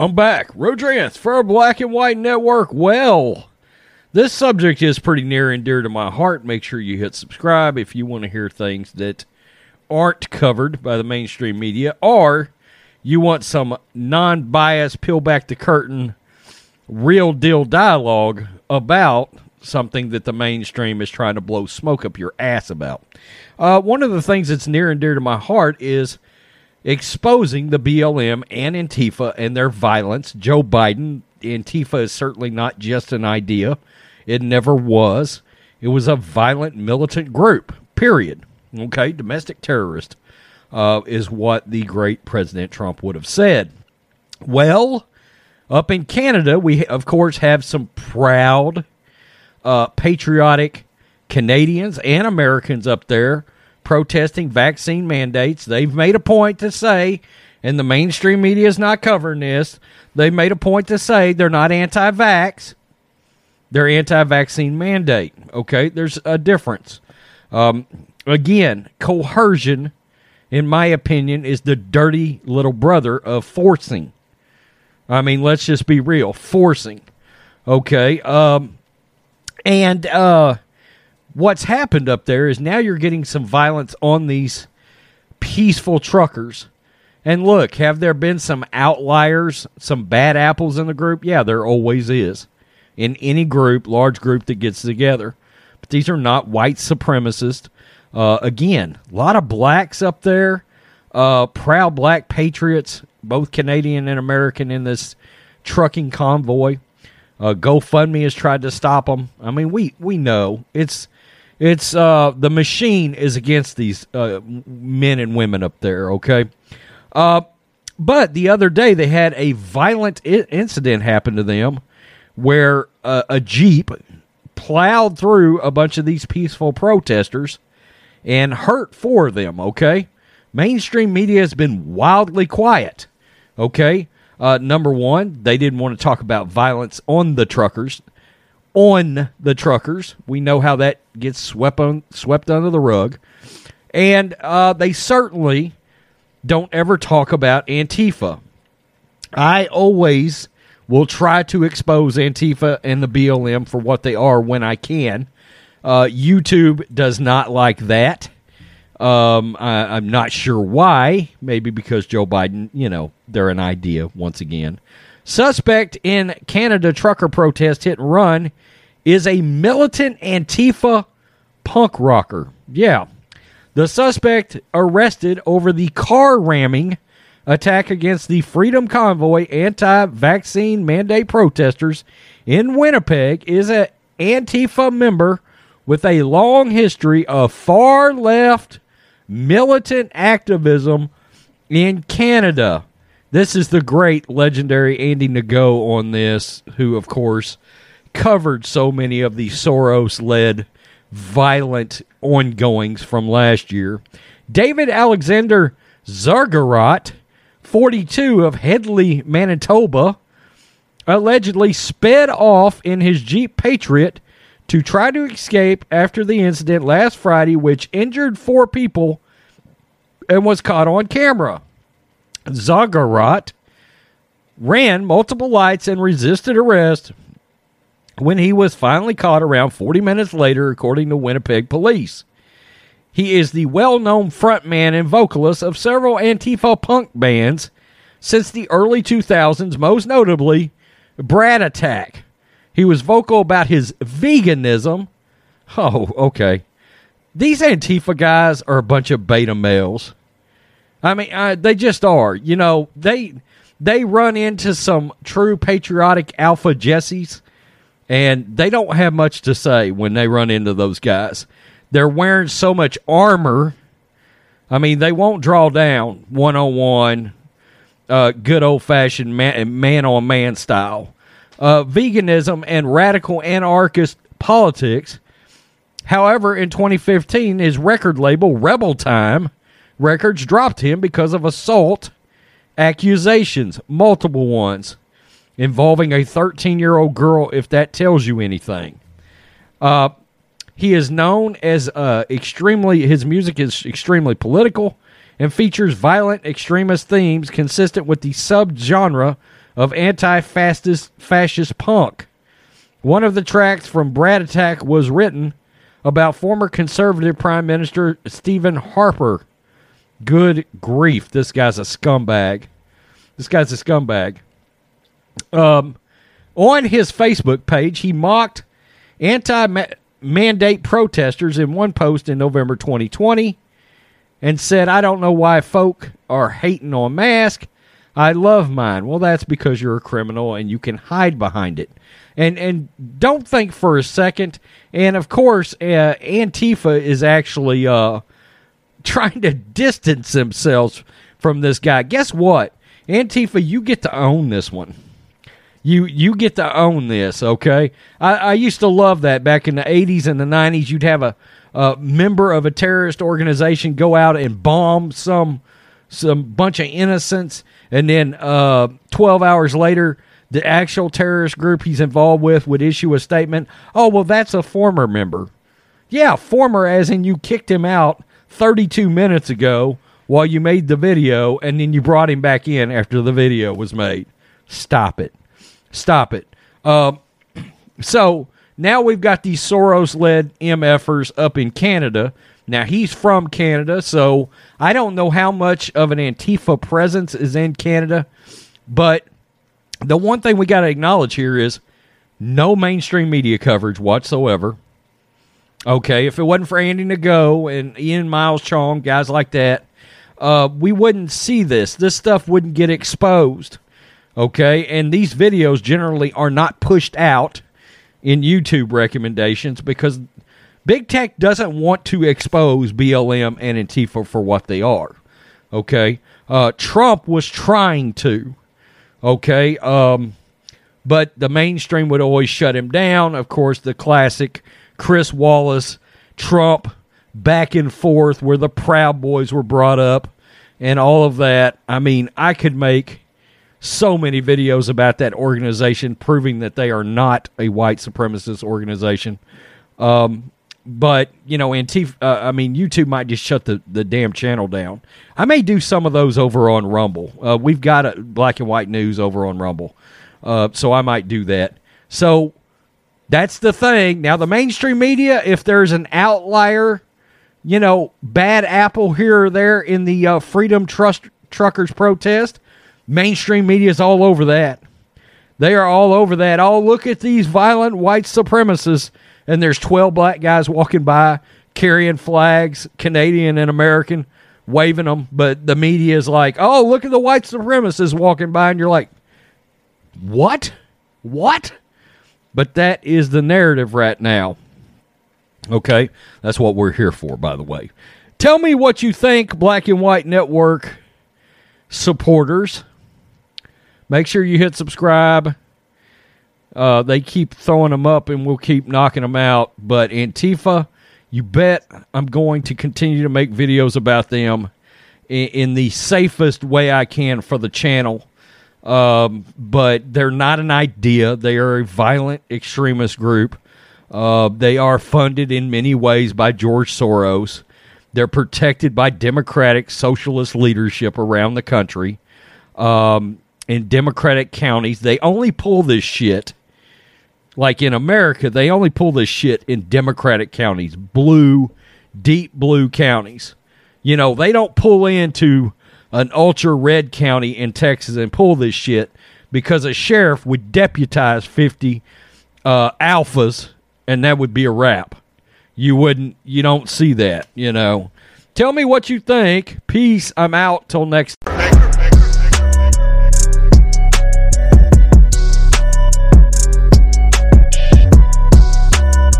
I'm back. Rodrance for a Black and White Network. Well, this subject is pretty near and dear to my heart. Make sure you hit subscribe if you want to hear things that aren't covered by the mainstream media or you want some non biased, peel back the curtain, real deal dialogue about something that the mainstream is trying to blow smoke up your ass about. Uh, one of the things that's near and dear to my heart is exposing the BLM and Antifa and their violence. Joe Biden, Antifa is certainly not just an idea, it never was. It was a violent militant group, period. Okay, domestic terrorist uh, is what the great President Trump would have said. Well, up in Canada, we of course have some proud, uh, patriotic Canadians and Americans up there protesting vaccine mandates. They've made a point to say, and the mainstream media is not covering this, they made a point to say they're not anti vax, they're anti vaccine mandate. Okay, there's a difference. Um, again, coercion, in my opinion, is the dirty little brother of forcing. I mean, let's just be real forcing. Okay. Um, and, uh, what's happened up there is now you're getting some violence on these peaceful truckers. And look, have there been some outliers, some bad apples in the group? Yeah, there always is. In any group, large group that gets together. But these are not white supremacists. Uh, again, a lot of blacks up there, uh, proud black patriots, both Canadian and American, in this trucking convoy. Uh, GoFundMe has tried to stop them. I mean, we we know it's it's uh, the machine is against these uh, men and women up there. Okay, uh, but the other day they had a violent I- incident happen to them where uh, a jeep plowed through a bunch of these peaceful protesters and hurt four of them. Okay, mainstream media has been wildly quiet. Okay. Uh, number one, they didn't want to talk about violence on the truckers on the truckers. We know how that gets swept on swept under the rug, and uh, they certainly don't ever talk about Antifa. I always will try to expose Antifa and the BLM for what they are when I can. Uh, YouTube does not like that. Um, I, I'm not sure why. Maybe because Joe Biden, you know, they're an idea once again. Suspect in Canada trucker protest hit and run is a militant Antifa punk rocker. Yeah. The suspect arrested over the car ramming attack against the Freedom Convoy anti vaccine mandate protesters in Winnipeg is an Antifa member with a long history of far left militant activism in Canada. This is the great legendary Andy Ngo on this, who, of course, covered so many of the Soros led violent ongoings from last year. David Alexander Zargarot, 42 of Hedley, Manitoba, allegedly sped off in his Jeep Patriot to try to escape after the incident last Friday, which injured four people and was caught on camera. Zagarot ran multiple lights and resisted arrest when he was finally caught around 40 minutes later, according to Winnipeg police. He is the well known frontman and vocalist of several Antifa punk bands since the early 2000s, most notably Brat Attack. He was vocal about his veganism. Oh, okay. These Antifa guys are a bunch of beta males. I mean, uh, they just are. You know, they they run into some true patriotic alpha jessies and they don't have much to say when they run into those guys. They're wearing so much armor. I mean, they won't draw down one on one, good old fashioned man on man style. Uh, veganism and radical anarchist politics. However, in 2015, his record label, Rebel Time Records, dropped him because of assault accusations, multiple ones involving a 13 year old girl, if that tells you anything. Uh, he is known as uh, extremely, his music is extremely political and features violent extremist themes consistent with the subgenre of anti-fascist fascist punk. One of the tracks from Brat Attack was written about former conservative Prime Minister Stephen Harper. Good grief, this guy's a scumbag. This guy's a scumbag. Um, on his Facebook page, he mocked anti mandate protesters in one post in November 2020 and said, I don't know why folk are hating on mask. I love mine. Well, that's because you're a criminal and you can hide behind it. And and don't think for a second. And of course, uh, Antifa is actually uh, trying to distance themselves from this guy. Guess what? Antifa, you get to own this one. You you get to own this, okay? I, I used to love that back in the '80s and the '90s. You'd have a, a member of a terrorist organization go out and bomb some some bunch of innocents, and then uh, 12 hours later, the actual terrorist group he's involved with would issue a statement. Oh well, that's a former member. Yeah, former, as in you kicked him out 32 minutes ago while you made the video, and then you brought him back in after the video was made. Stop it. Stop it. Uh, so now we've got these Soros led MFers up in Canada. Now he's from Canada, so I don't know how much of an Antifa presence is in Canada, but the one thing we got to acknowledge here is no mainstream media coverage whatsoever. Okay, if it wasn't for Andy Ngo and Ian Miles Cheong, guys like that, uh, we wouldn't see this. This stuff wouldn't get exposed. Okay, and these videos generally are not pushed out in YouTube recommendations because Big Tech doesn't want to expose BLM and Antifa for what they are. Okay, uh, Trump was trying to. Okay, um, but the mainstream would always shut him down. Of course, the classic Chris Wallace, Trump back and forth where the Proud Boys were brought up and all of that. I mean, I could make so many videos about that organization proving that they are not a white supremacist organization. Um, but you know, Antifa. Uh, I mean, YouTube might just shut the, the damn channel down. I may do some of those over on Rumble. Uh, we've got a black and white news over on Rumble, uh, so I might do that. So that's the thing. Now, the mainstream media, if there's an outlier, you know, bad apple here or there in the uh, Freedom Trust Truckers protest, Mainstream media is all over that. They are all over that. Oh, look at these violent white supremacists. And there's 12 black guys walking by carrying flags, Canadian and American, waving them. But the media is like, oh, look at the white supremacists walking by. And you're like, what? What? But that is the narrative right now. Okay? That's what we're here for, by the way. Tell me what you think, Black and White Network supporters. Make sure you hit subscribe. Uh, they keep throwing them up, and we'll keep knocking them out. But Antifa, you bet I'm going to continue to make videos about them in, in the safest way I can for the channel. Um, but they're not an idea. They are a violent extremist group. Uh, they are funded in many ways by George Soros. They're protected by democratic socialist leadership around the country. Um, in Democratic counties. They only pull this shit. Like in America, they only pull this shit in Democratic counties, blue, deep blue counties. You know, they don't pull into an ultra red county in Texas and pull this shit because a sheriff would deputize 50 uh, alphas and that would be a wrap. You wouldn't, you don't see that, you know. Tell me what you think. Peace. I'm out till next.